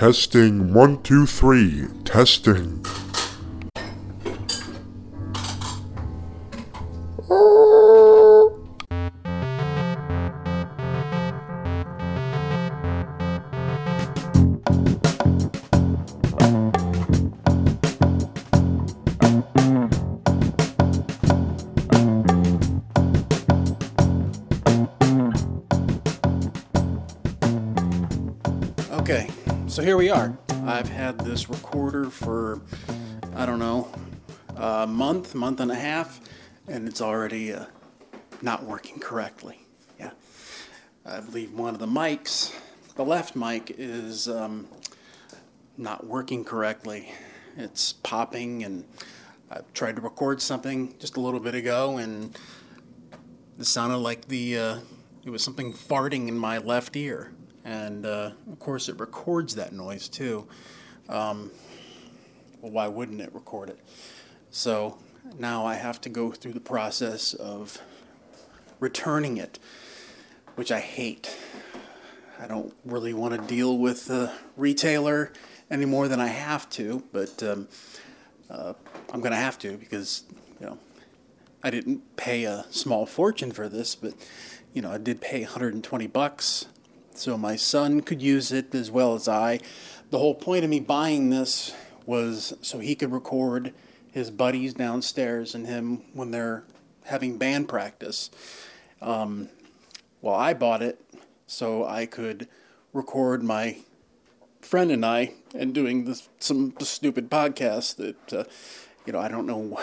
Testing one, two, three. Testing. It's already uh, not working correctly. Yeah. I believe one of the mics, the left mic, is um, not working correctly. It's popping, and I tried to record something just a little bit ago, and it sounded like the uh, it was something farting in my left ear, and uh, of course it records that noise too. Um, well, why wouldn't it record it? So now I have to go through the process of returning it, which I hate. I don't really want to deal with the retailer any more than I have to, but um, uh, I'm going to have to because you know I didn't pay a small fortune for this, but you know I did pay 120 bucks, so my son could use it as well as I. The whole point of me buying this was so he could record his buddies downstairs and him when they're having band practice. Um, well, I bought it so I could record my friend and I and doing this some stupid podcast that uh, you know I don't know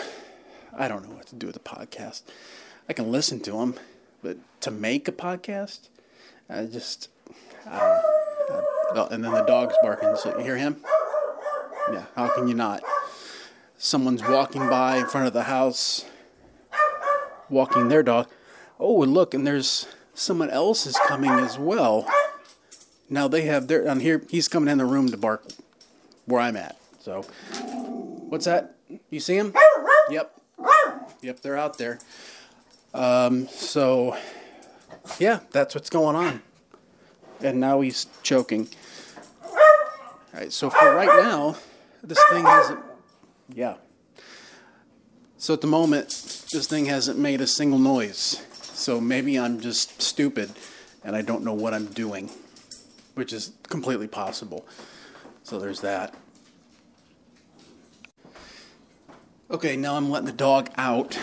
I don't know what to do with a podcast. I can listen to them, but to make a podcast, I just I. I, well, and then the dog's barking. So you hear him? Yeah. How can you not? Someone's walking by in front of the house, walking their dog. Oh, and look, and there's someone else is coming as well. Now they have their on here. He's coming in the room to bark where I'm at. So, what's that? You see him? Yep. Yep, they're out there. Um, so, yeah, that's what's going on. And now he's choking. All right, so for right now, this thing hasn't. Yeah. So at the moment, this thing hasn't made a single noise. So maybe I'm just stupid and I don't know what I'm doing, which is completely possible. So there's that. Okay, now I'm letting the dog out.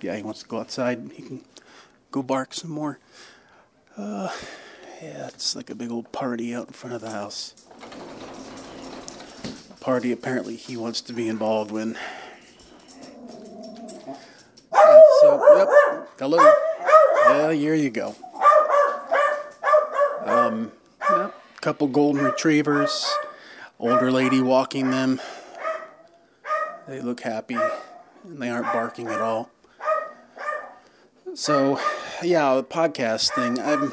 Yeah, he wants to go outside. He can go bark some more. Uh, yeah, it's like a big old party out in front of the house. Party apparently he wants to be involved in. Yeah, so, yep. Hello. Yeah, here you go. Um, yep. Couple golden retrievers. Older lady walking them. They look happy and they aren't barking at all. So, yeah, the podcast thing. I'm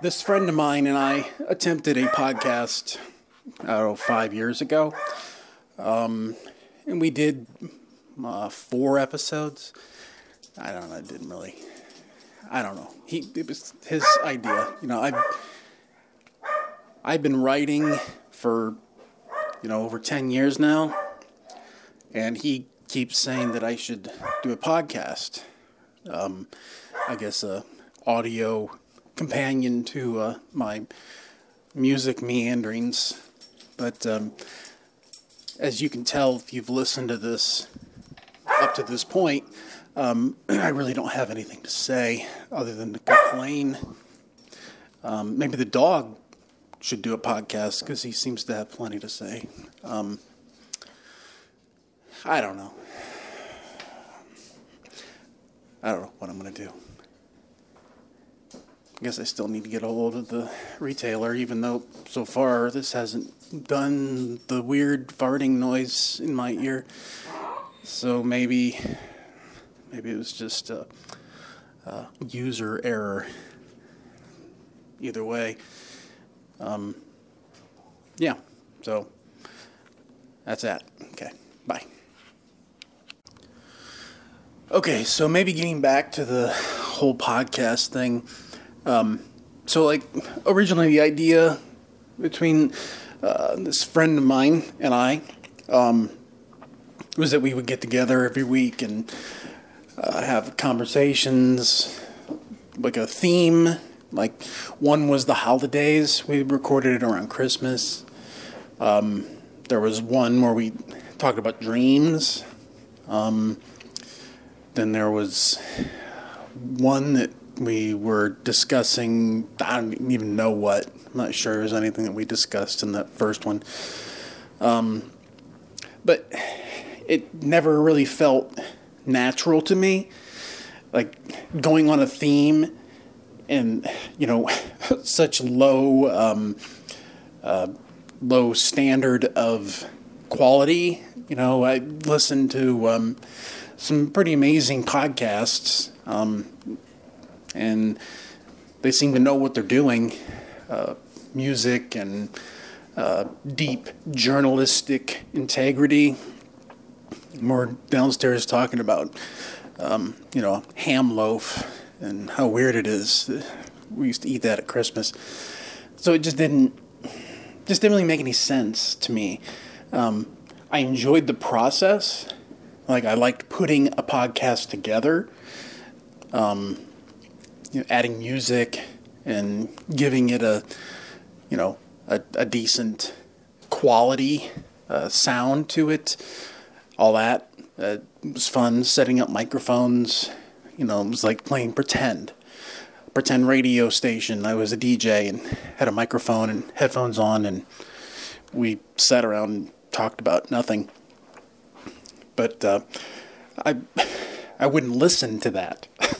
this friend of mine and I attempted a podcast, I don't know, five years ago. Um, and we did uh, four episodes. I don't know, it didn't really, I don't know. He, it was his idea. You know, I've, I've been writing for, you know, over 10 years now. And he keeps saying that I should do a podcast. Um, I guess a audio companion to uh, my music meanderings. But um, as you can tell, if you've listened to this up to this point, um, I really don't have anything to say other than to complain. Um, maybe the dog should do a podcast because he seems to have plenty to say. Um, I don't know. I don't know what I'm going to do. I guess I still need to get a hold of the retailer, even though so far this hasn't done the weird farting noise in my ear. So maybe, maybe it was just a, a user error. Either way, um, yeah. So that's that. Okay. Bye. Okay, so maybe getting back to the whole podcast thing. Um, so, like, originally the idea between uh, this friend of mine and I um, was that we would get together every week and uh, have conversations, like a theme. Like one was the holidays. We recorded it around Christmas. Um, there was one where we talked about dreams. Um, then there was one that we were discussing. I don't even know what. I'm not sure there's anything that we discussed in that first one. Um, but it never really felt natural to me. Like going on a theme and, you know, such low, um, uh, low standard of quality. You know, I listened to um, some pretty amazing podcasts, um, and they seem to know what they're doing. Uh, music and uh, deep journalistic integrity. More downstairs talking about, um, you know, ham loaf and how weird it is. We used to eat that at Christmas, so it just didn't, just didn't really make any sense to me. Um, I enjoyed the process. Like I liked putting a podcast together, um, you know, adding music and giving it a, you know, a, a decent quality uh, sound to it. All that uh, it was fun. Setting up microphones, you know, it was like playing pretend. Pretend radio station. I was a DJ and had a microphone and headphones on, and we sat around and talked about nothing. But uh, I, I wouldn't listen to that.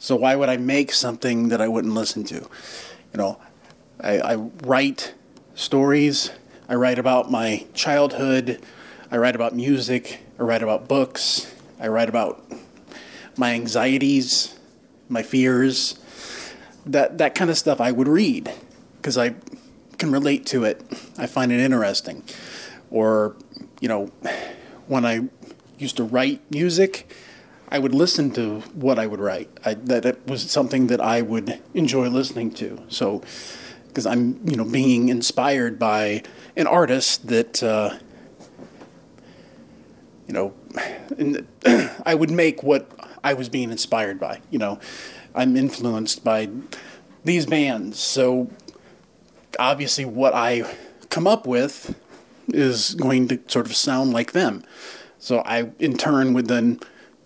so why would I make something that I wouldn't listen to? You know, I, I write stories. I write about my childhood. I write about music. I write about books. I write about my anxieties, my fears. That that kind of stuff I would read because I can relate to it. I find it interesting. Or, you know, when I used to write music, I would listen to what I would write. I, that it was something that I would enjoy listening to. So because I'm you know being inspired by an artist that uh, you know I would make what I was being inspired by. You know, I'm influenced by these bands, so obviously what I come up with is going to sort of sound like them. So I, in turn, would then,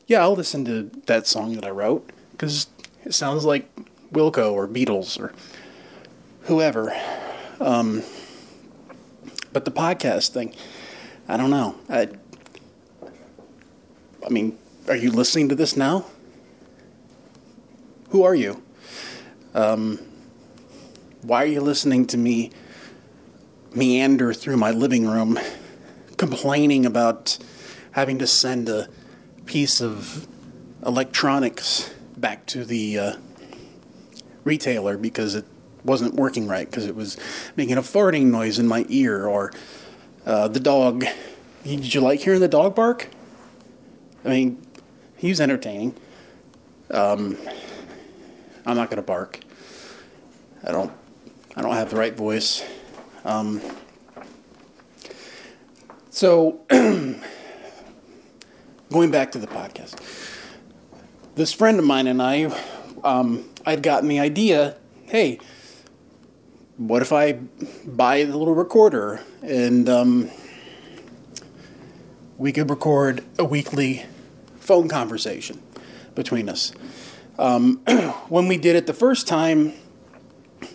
yeah, I'll listen to that song that I wrote because it sounds like Wilco or Beatles or whoever. Um, but the podcast thing, I don't know. I, I mean, are you listening to this now? Who are you? Um, why are you listening to me meander through my living room complaining about having to send a piece of electronics back to the uh, retailer because it wasn't working right because it was making a farting noise in my ear or uh, the dog. Did you like hearing the dog bark? I mean, he was entertaining. Um, I'm not to bark. I don't. I don't have the right voice. Um, so, going back to the podcast, this friend of mine and I, um, I'd gotten the idea. Hey, what if I buy the little recorder and um, we could record a weekly phone conversation between us? Um, when we did it the first time,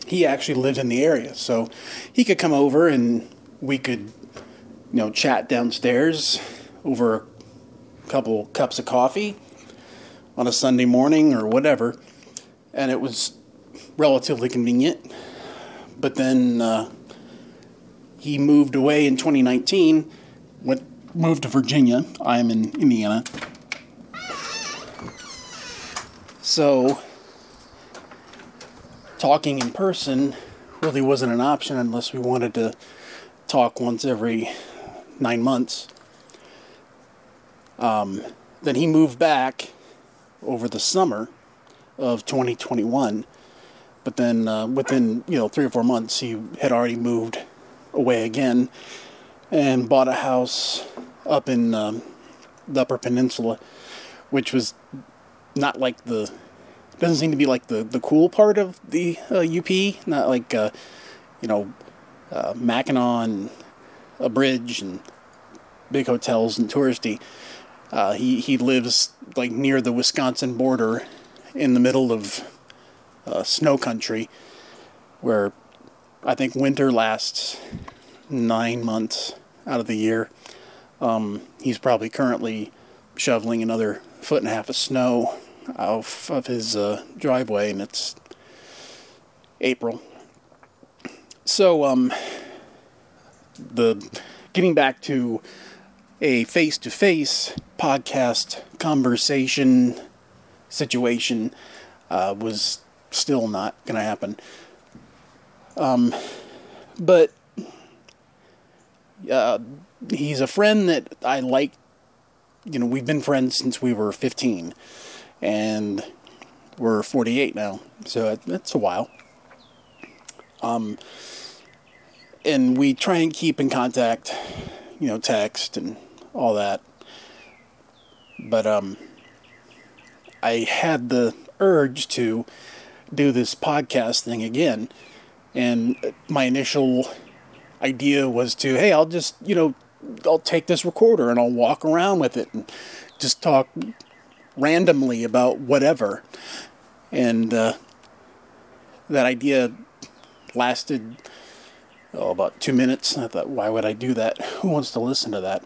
he actually lived in the area, so he could come over and we could, you know, chat downstairs over a couple cups of coffee on a Sunday morning or whatever, and it was relatively convenient but then uh, he moved away in 2019, went moved to Virginia. I'm in Indiana. So talking in person really wasn't an option unless we wanted to talk once every nine months. Um, then he moved back over the summer of 2021 But then uh, within you know three or four months, he had already moved away again and bought a house up in um, the Upper Peninsula, which was not like the doesn't seem to be like the the cool part of the uh, UP. Not like uh, you know uh, Mackinac and a bridge and big hotels and touristy. Uh, he he lives like near the Wisconsin border, in the middle of uh, snow country, where I think winter lasts nine months out of the year. Um, he's probably currently shoveling another foot and a half of snow off of his uh, driveway, and it's April. So, um, the getting back to a face-to-face podcast conversation situation uh, was still not going to happen. Um, but uh, he's a friend that I like. You know, we've been friends since we were 15, and we're 48 now, so that's a while. Um, and we try and keep in contact, you know, text and all that. But um, I had the urge to do this podcast thing again, and my initial idea was to, hey, I'll just, you know, I'll take this recorder and I'll walk around with it and just talk randomly about whatever. And uh, that idea lasted oh, about two minutes. I thought, why would I do that? Who wants to listen to that?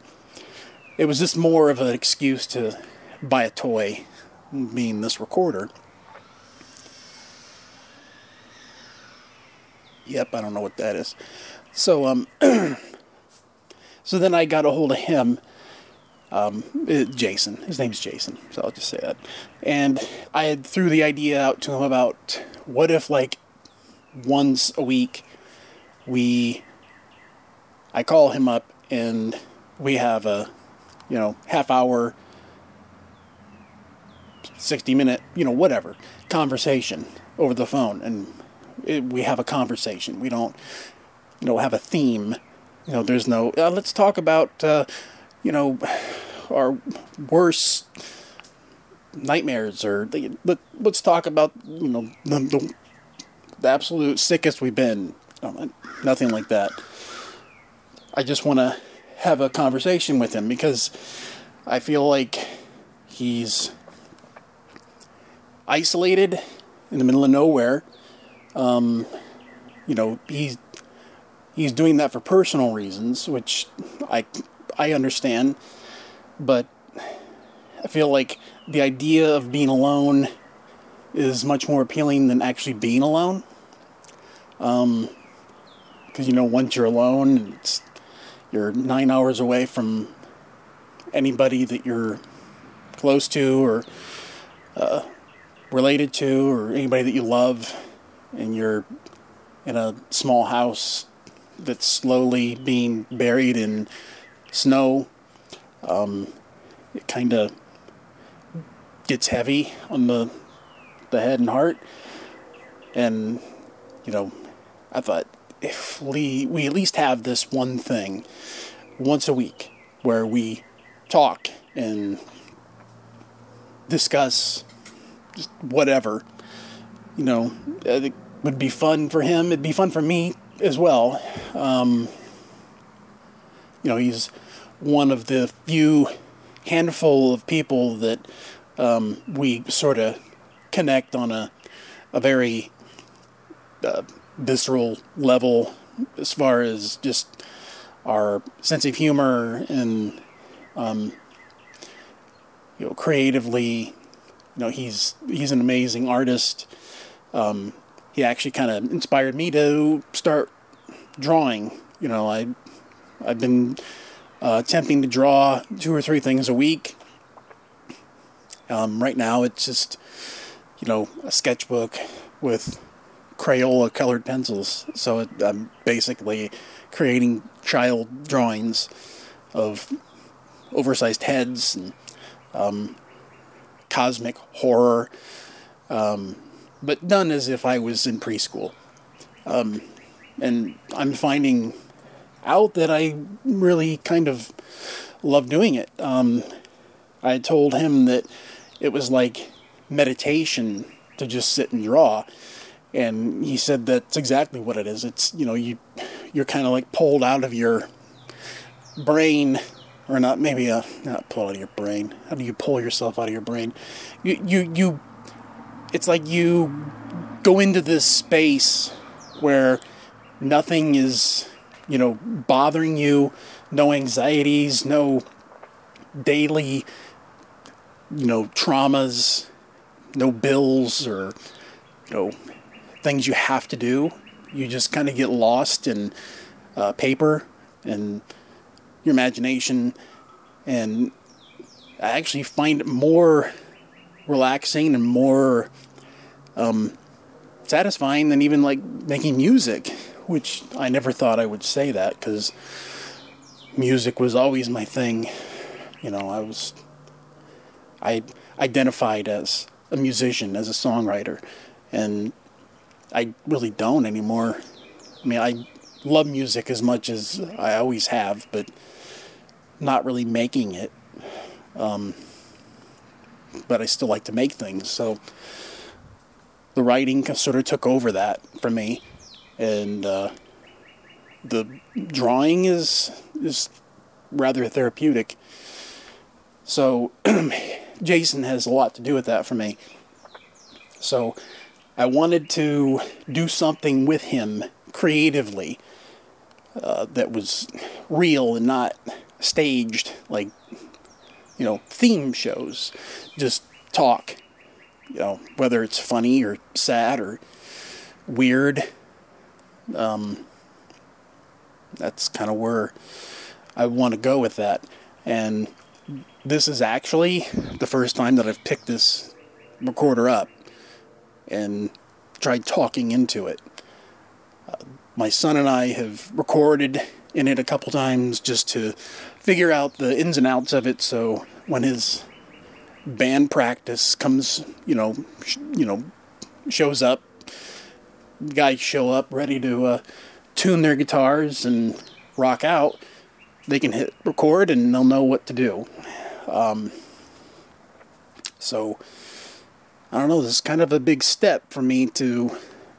It was just more of an excuse to buy a toy, being this recorder. Yep, I don't know what that is. So um, so then I got a hold of him, um, uh, Jason. His name's Jason, so I'll just say that. And I had threw the idea out to him about what if like once a week we I call him up and we have a you know half hour 60 minute you know whatever conversation over the phone. And it, we have a conversation. We don't you know have a theme. You know there's no uh, let's talk about uh, you know our worst nightmares or let, let's talk about you know the, the, the absolute sickest we've been. Nothing like that. I just want to have a conversation with him because i feel like he's isolated in the middle of nowhere um, you know he's he's doing that for personal reasons, which I I understand, but I feel like the idea of being alone is much more appealing than actually being alone. Um, because you know once you're alone, you're nine hours away from anybody that you're close to or uh, related to or anybody that you love, and you're in a small house that's slowly being buried in snow. Um, it kind of gets heavy on the the head and heart, and you know, I thought if we we at least have this one thing once a week where we talk and discuss whatever, you know, it would be fun for him. It'd be fun for me as well. Um, you know, he's one of the few handful of people that um, we sort of connect on a, a very uh, visceral level as far as just our sense of humor and um, you know creatively you know he's he's an amazing artist um, he actually kind of inspired me to start drawing. You know, I I've been uh, attempting to draw two or three things a week. Um, right now, it's just you know a sketchbook with Crayola colored pencils. So it, I'm basically creating child drawings of oversized heads and um, cosmic horror. Um, but done as if I was in preschool. Um, and I'm finding out that I really kind of love doing it. Um, I told him that it was like meditation to just sit and draw. And he said that's exactly what it is. It's, you know, you, you're kind of like pulled out of your brain or not maybe a uh, not pull out of your brain how do you pull yourself out of your brain you you you it's like you go into this space where nothing is you know bothering you no anxieties no daily you know traumas no bills or you know things you have to do you just kind of get lost in uh, paper and your imagination and I actually find it more relaxing and more um, satisfying than even like making music, which I never thought I would say that because music was always my thing. You know, I was I identified as a musician, as a songwriter, and I really don't anymore. I mean, I love music as much as I always have, but not really making it. Um, but I still like to make things. So the writing sort of took over that for me, and uh, the drawing is is rather therapeutic. So Jason has a lot to do with that for me. So I wanted to do something with him creatively uh, that was real and not staged like you know theme shows just talk you know whether it's funny or sad or weird. Um, that's kind of where I want to go with that. And this is actually the first time that I've picked this recorder up and tried talking into it. Uh, my son and I have recorded in it a couple times just to figure out the ins and outs of it. So when his band practice comes, you know, sh- you know, shows up, guys show up ready to uh, tune their guitars and rock out. They can hit record and they'll know what to do. Um, so I don't know. This is kind of a big step for me to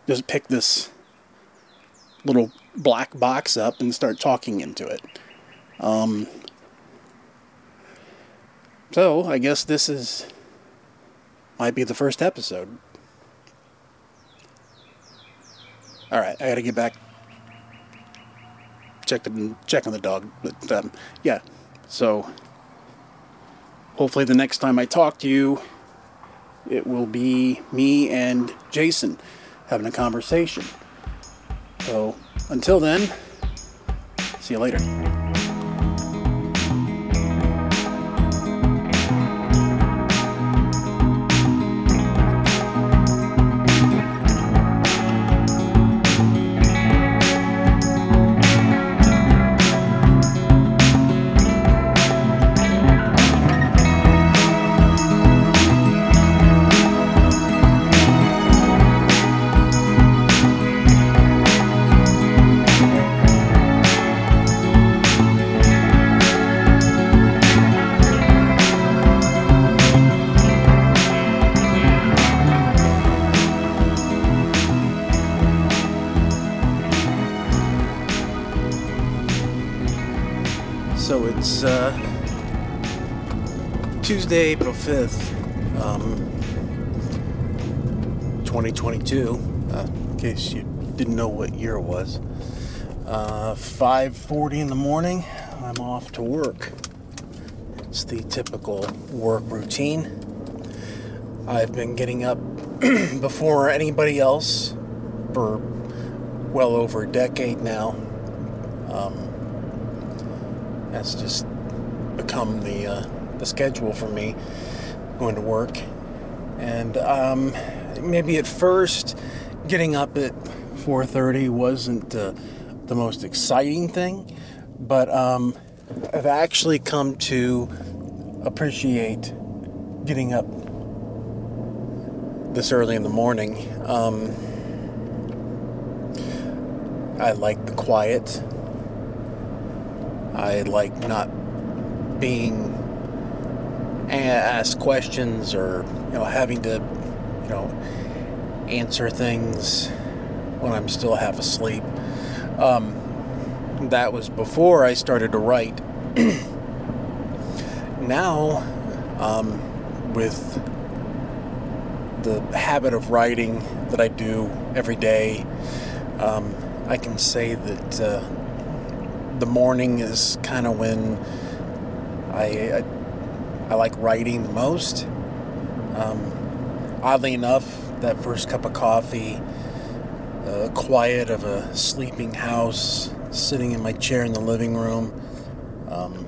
just pick this little black box up and start talking into it. Um, so I guess this is might be the first episode. All right, I got to get back. Check the check on the dog, but um, yeah. So hopefully the next time I talk to you, it will be me and Jason having a conversation. So until then, see you later. 25th, um, 2022, uh, in case you didn't know what year it was. Uh, 5:40 in the morning, I'm off to work. It's the typical work routine. I've been getting up before anybody else for well over a decade now. Um, that's just become the uh, the schedule for me going to work. And um, maybe at first, getting up at 4:30 wasn't uh, the most exciting thing, but um, I've actually come to appreciate getting up this early in the morning. Um, I like the quiet. I like not being asked questions or you know having to you know answer things when I'm still half asleep. Um, that was before I started to write. now, um, with the habit of writing that I do every day, um, I can say that uh, the morning is kind of when I, I, I like writing the most. Um, oddly enough, that first cup of coffee, the quiet of a sleeping house, sitting in my chair in the living room, um,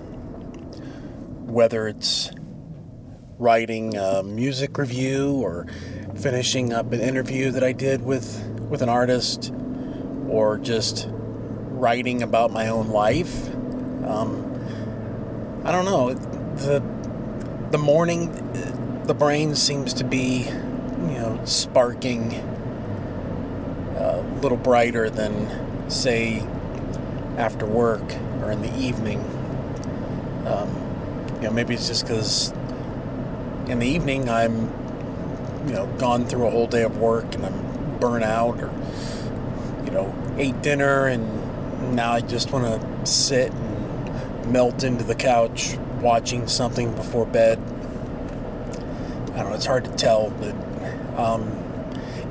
whether it's writing a music review or finishing up an interview that I did with with an artist, or just writing about my own life. Um, I don't know the the morning, the brain seems to be, you know, sparking a little brighter than say after work or in the evening. Um, you know, maybe it's just because in the evening I'm, you know, gone through a whole day of work and I'm burnt out or, you know, ate dinner and now I just want to sit and melt into the couch watching something before bed. I don't know, it's hard to tell, but um,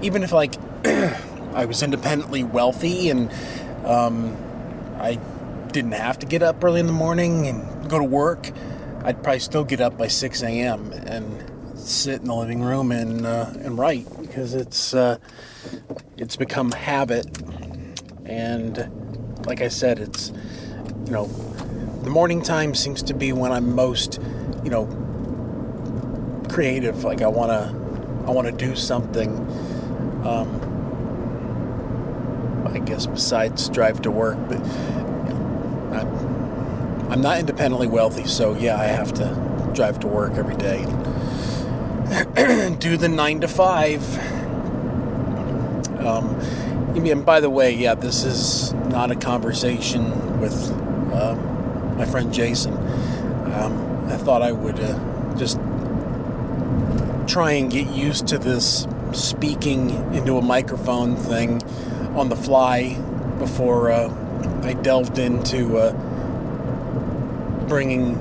even if like I was independently wealthy and um, I didn't have to get up early in the morning and go to work, I'd probably still get up by 6 a.m. and sit in the living room and uh, and write because it's uh, it's become habit. And like I said, it's you know the morning time seems to be when I'm most you know creative. Like I wanna I wanna do something. Um, I guess besides drive to work, but I'm, I'm not independently wealthy, so yeah, I have to drive to work every day. do the nine to five. Um, and by the way, yeah, this is not a conversation with my friend Jason. Um, I thought I would uh, just try and get used to this speaking into a microphone thing on the fly before uh, I delved into uh, bringing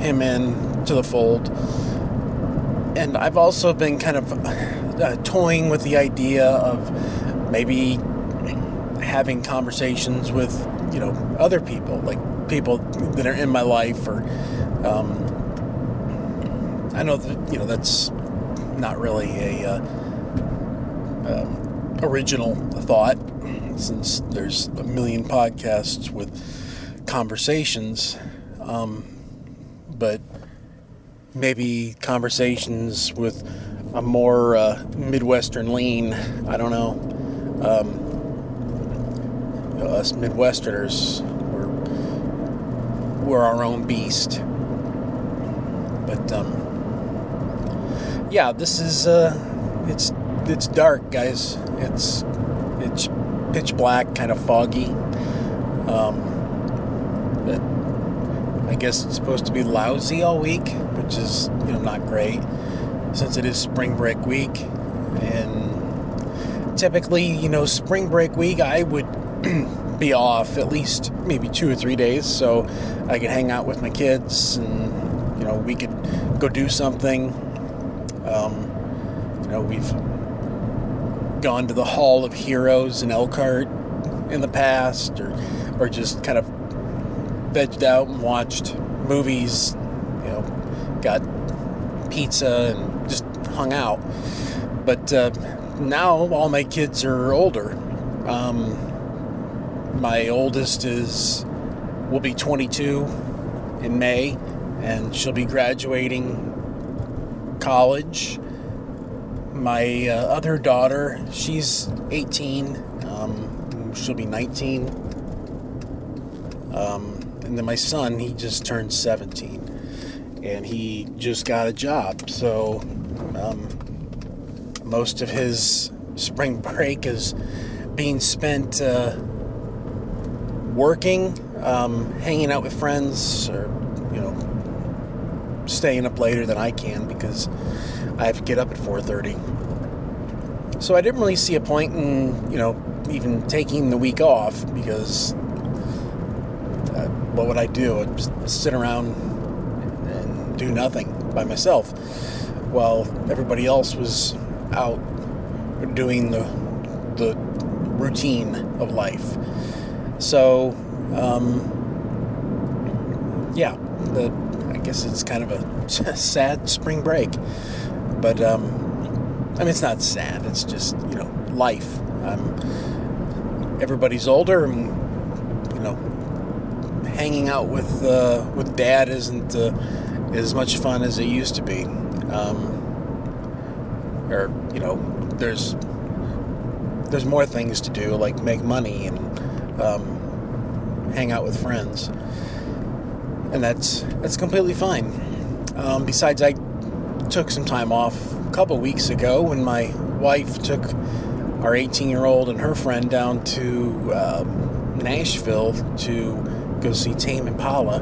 him in to the fold. And I've also been kind of uh, toying with the idea of maybe having conversations with, you know, other people, like people that are in my life, or um, I know that you know that's not really a uh, um, original thought, since there's a million podcasts with conversations, um, but maybe conversations with a more uh, Midwestern lean. I don't know. Um, us Midwesterners, we're, our own beast. But um, yeah, this is uh, it's it's dark, guys. It's it's pitch black, kind of foggy. Um, but I guess it's supposed to be lousy all week, which is you know not great since it is spring break week. And typically, you know, spring break week, I would be off at least maybe two or three days, so I could hang out with my kids and you know we could go do something. Um, you know, we've gone to the Hall of Heroes in Elkhart in the past, or or just kind of vegged out and watched movies. You know, got pizza and just hung out. But uh, now all my kids are older. Um, my oldest is will be 22 in May, and she'll be graduating college my uh, other daughter, she's 18. Um, she'll be 19. Um, and then my son, he just turned 17. And he just got a job. So um, most of his spring break is being spent uh, working, um, hanging out with friends, or you know, staying up later than I can because I have to get up at 4:30. So I didn't really see a point in you know even taking the week off because uh, what would I do? I'd just sit around and do nothing by myself while everybody else was out doing the the routine of life. So, um, yeah, the, I guess it's kind of a sad spring break, but um, I mean it's not sad. It's just you know life. Um, everybody's older, and you know, hanging out with uh, with dad isn't uh, as much fun as it used to be. Um, or you know, there's there's more things to do, like make money and um, hang out with friends, and that's that's completely fine. Um, besides, I took some time off a couple weeks ago when my wife took our 18 year old and her friend down to um, Nashville to go see Tame Impala.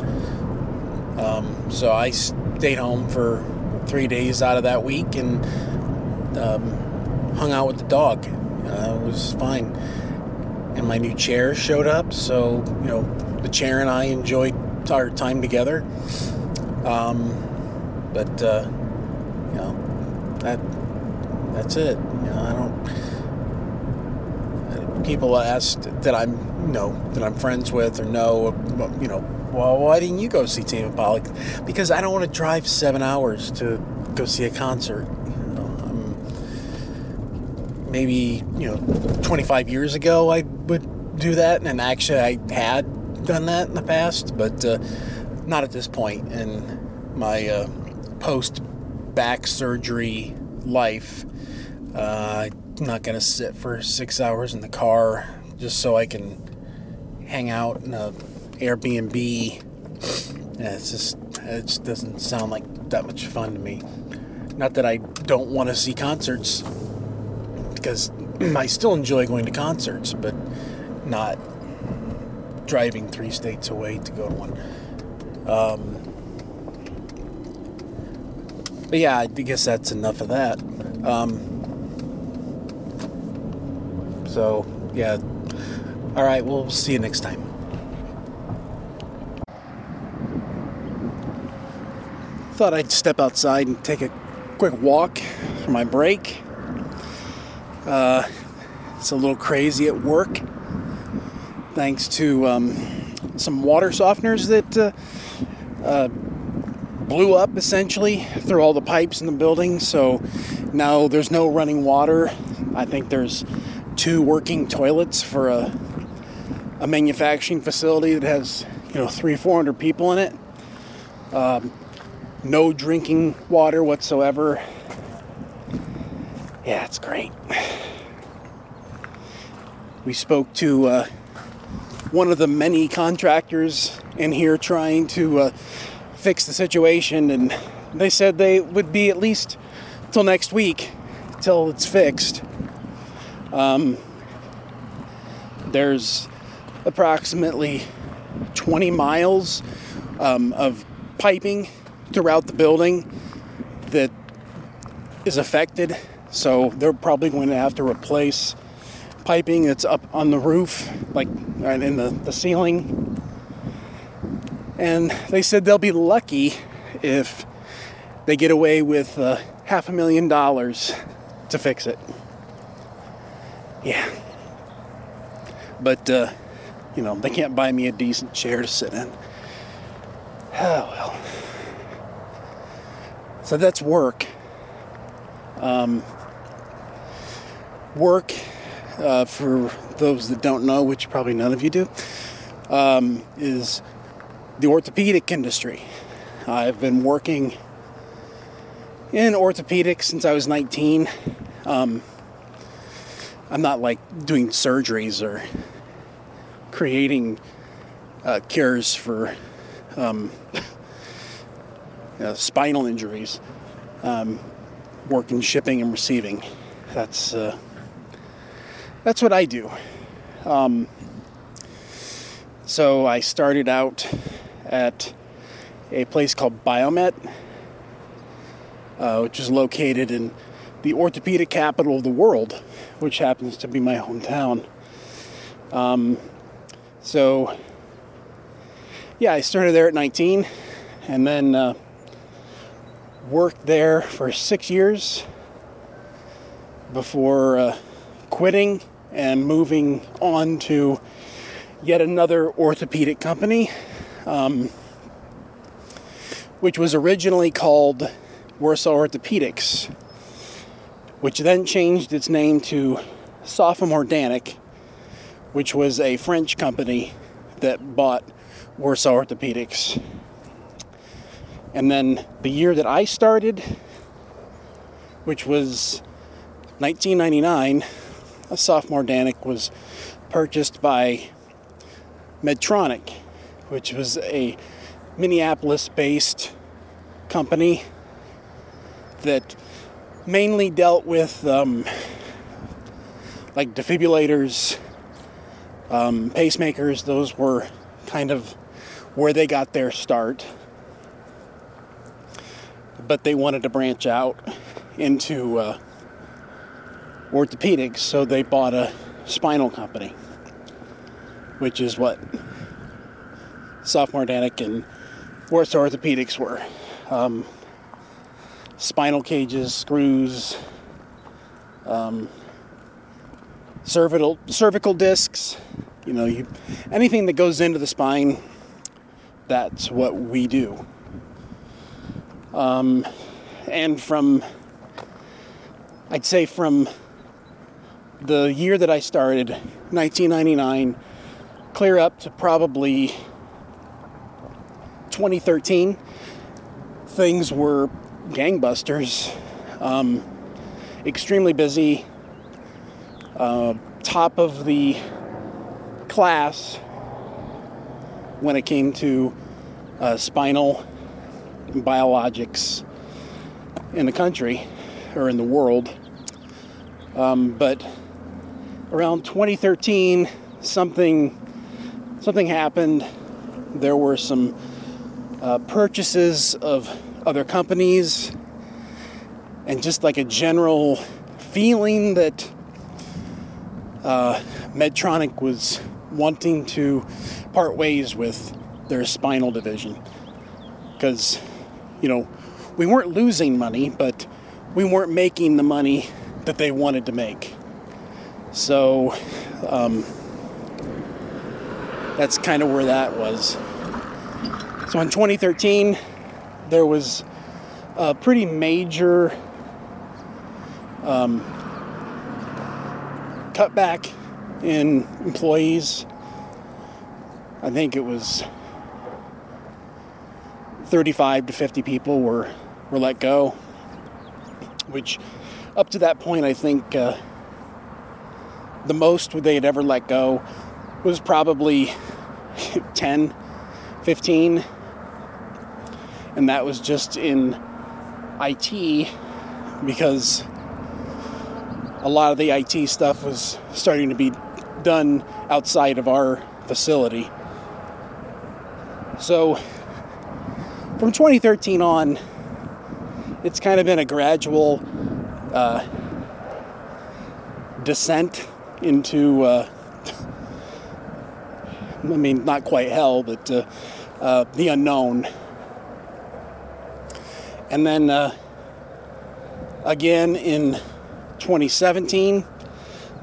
Um, so I stayed home for three days out of that week and um, hung out with the dog. Uh, it was fine. And my new chair showed up, so you know the chair and I enjoyed our time together. Um, but uh, you know that that's it. You know I don't. People asked that I'm you know that I'm friends with or know you know well why didn't you go see Tame Impala? Because I don't want to drive seven hours to go see a concert maybe you know 25 years ago I would do that, and actually I had done that in the past, but uh, not at this point in my uh, post back surgery life. Uh, I'm not gonna sit for six hours in the car just so I can hang out in a Airbnb. Yeah, it's just it just doesn't sound like that much fun to me. Not that I don't want to see concerts because I still enjoy going to concerts, but not driving three states away to go to one. Um, but yeah, I guess that's enough of that. Um, so, yeah. All right, we'll see you next time. Thought I'd step outside and take a quick walk for my break. Uh, it's a little crazy at work, thanks to um, some water softeners that uh, uh, blew up essentially through all the pipes in the building. So now there's no running water. I think there's two working toilets for a, a manufacturing facility that has you know three four hundred people in it. Um, no drinking water whatsoever. Yeah, it's great we spoke to uh, one of the many contractors in here trying to uh, fix the situation, and they said they would be at least till next week till it's fixed. Um, there's approximately 20 miles um, of piping throughout the building that is affected, so they're probably going to have to replace piping that's up on the roof, like in the, the ceiling. And they said they'll be lucky if they get away with uh, half a million dollars to fix it. Yeah. But, uh, you know, they can't buy me a decent chair to sit in. Oh, well. So that's work. Um, work uh, for those that don't know, which probably none of you do, um, is the orthopedic industry. I've been working in orthopedics since I was 19. Um, I'm not like doing surgeries or creating uh, cures for um, spinal injuries. Um, working shipping and receiving. That's uh, that's what I do. Um, so I started out at a place called Biomet, uh, which is located in the orthopedic capital of the world, which happens to be my hometown. Um, so, yeah, I started there at 19 and then uh, worked there for six years before uh, quitting and moving on to yet another orthopedic company, um, which was originally called Warsaw Orthopedics, which then changed its name to Sofamor Danek, which was a French company that bought Warsaw Orthopedics. And then the year that I started, which was 1999, a Sofamor Danek was purchased by Medtronic, which was a Minneapolis based company that mainly dealt with um, like defibrillators, um, pacemakers. Those were kind of where they got their start. But they wanted to branch out into uh, orthopedics, so they bought a spinal company, which is what Sofamor and Warsaw Orthopedics were. Um, spinal cages, screws, um, cervical cervical discs. You know, you, anything that goes into the spine. That's what we do. Um, and from, I'd say from the year that I started, 1999, clear up to probably 2013, things were gangbusters. Um, extremely busy. Uh, top of the class when it came to uh, spinal biologics in the country or in the world. Um, but around 2013, something something happened. There were some uh, purchases of other companies, and just like a general feeling that uh, Medtronic was wanting to part ways with their spinal division. Because, you know, we weren't losing money, but we weren't making the money that they wanted to make. So um, that's kind of where that was. So in 2013, there was a pretty major um, cutback in employees. I think it was 35 to 50 people were, were let go, which up to that point, I think uh, the most they had ever let go was probably 10, 15. And that was just in IT because a lot of the IT stuff was starting to be done outside of our facility. So from 2013 on, it's kind of been a gradual uh, descent into, uh, I mean, not quite hell, but uh, uh the unknown. And then uh, again in 2017,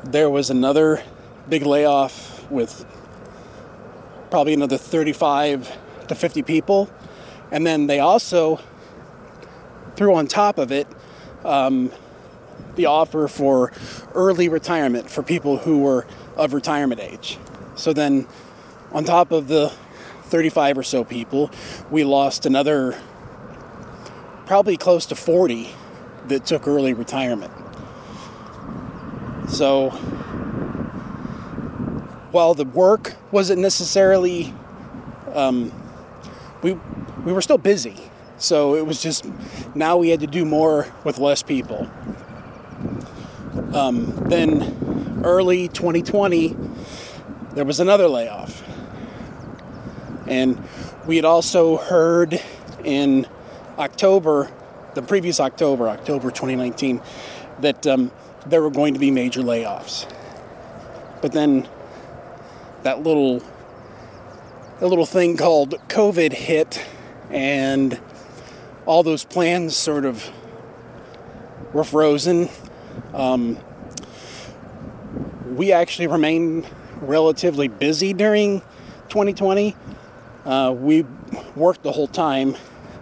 there was another big layoff with probably another 35 to 50 people. And then they also threw on top of it um, the offer for early retirement for people who were of retirement age. So then, on top of the 35 or so people, we lost another probably close to 40 that took early retirement. So, while the work wasn't necessarily, um, we we were still busy. So it was just now we had to do more with less people. Um, then early 2020, there was another layoff. And we had also heard in October, the previous October, October 2019, that um, there were going to be major layoffs. But then that little a little thing called COVID hit, and all those plans sort of were frozen. Um, we actually remained relatively busy during 2020. Uh, we worked the whole time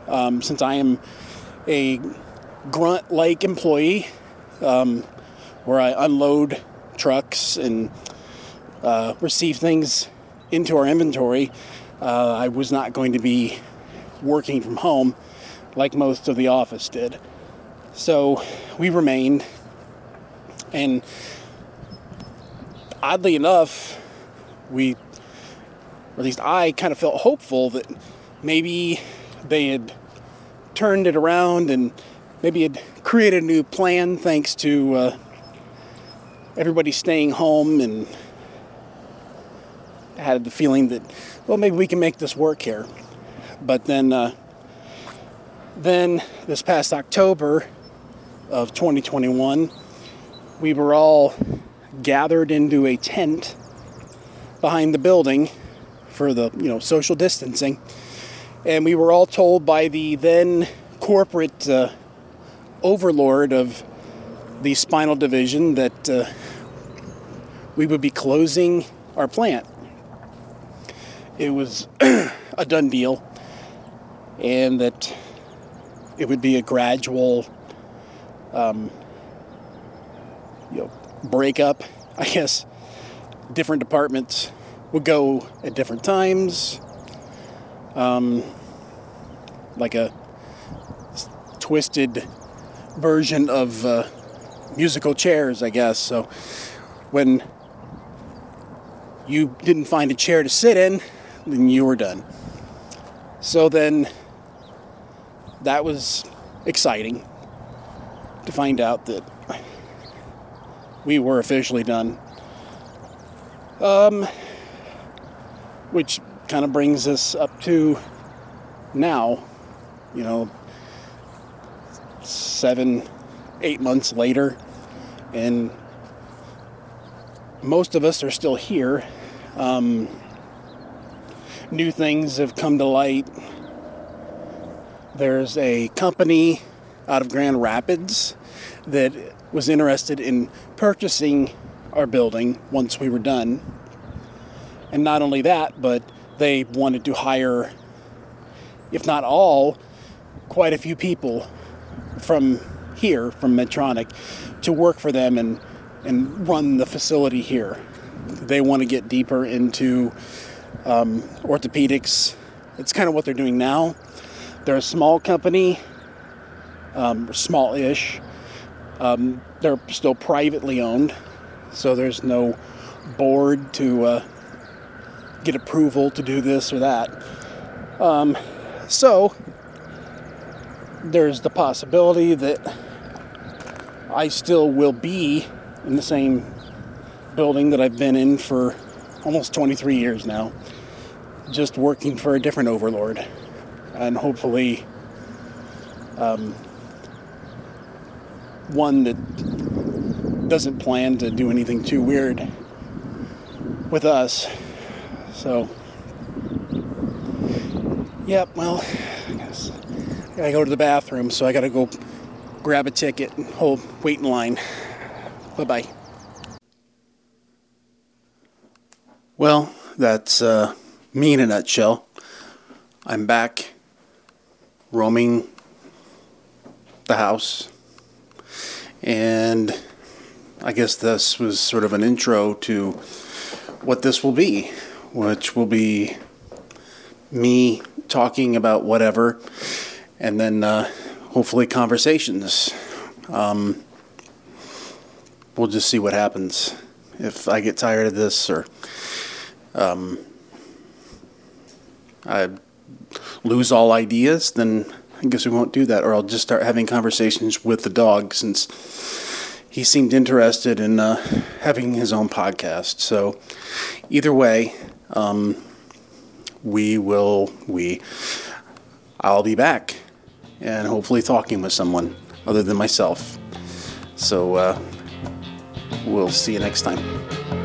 um, since I am a grunt like employee um, where I unload trucks and uh, receive things into our inventory. Uh, I was not going to be working from home like most of the office did. So we remained, and oddly enough, we, or at least I, kind of felt hopeful that maybe they had turned it around and maybe had created a new plan thanks to uh, everybody staying home and had the feeling that, well, maybe we can make this work here. But then, uh, then this past October of 2021, we were all gathered into a tent behind the building for the you know social distancing, and we were all told by the then corporate uh, overlord of the spinal division that uh, we would be closing our plant. It was a done deal and that it would be a gradual um, you know breakup i guess different departments would go at different times um, like a twisted version of uh, musical chairs i guess so when you didn't find a chair to sit in then you were done. So then that was exciting to find out that we were officially done. Um, which kind of brings us up to now, you know, seven, eight months later, and most of us are still here. Um, new things have come to light. There's a company out of Grand Rapids that was interested in purchasing our building once we were done. And not only that, but they wanted to hire, if not all, quite a few people from here, from Medtronic, to work for them and, and run the facility here. They want to get deeper into um, orthopedics. It's kind of what they're doing now. They're a small company, um, small-ish. Um, they're still privately owned, so there's no board to uh, get approval to do this or that. Um, so there's the possibility that I still will be in the same building that I've been in for almost 23 years now just working for a different overlord, and hopefully, um, one that doesn't plan to do anything too weird with us. So, yep, well, I guess I gotta go to the bathroom, so I gotta go grab a ticket and hold, wait in line. Bye bye. Well, that's uh, me in a nutshell. I'm back roaming the house, and I guess this was sort of an intro to what this will be, which will be me talking about whatever, and then uh, hopefully conversations. Um, we'll just see what happens if I get tired of this or. Um, I lose all ideas, then I guess we won't do that. Or I'll just start having conversations with the dog since he seemed interested in uh, having his own podcast. So, either way, um, we will we I'll be back and hopefully talking with someone other than myself. So uh, we'll see you next time.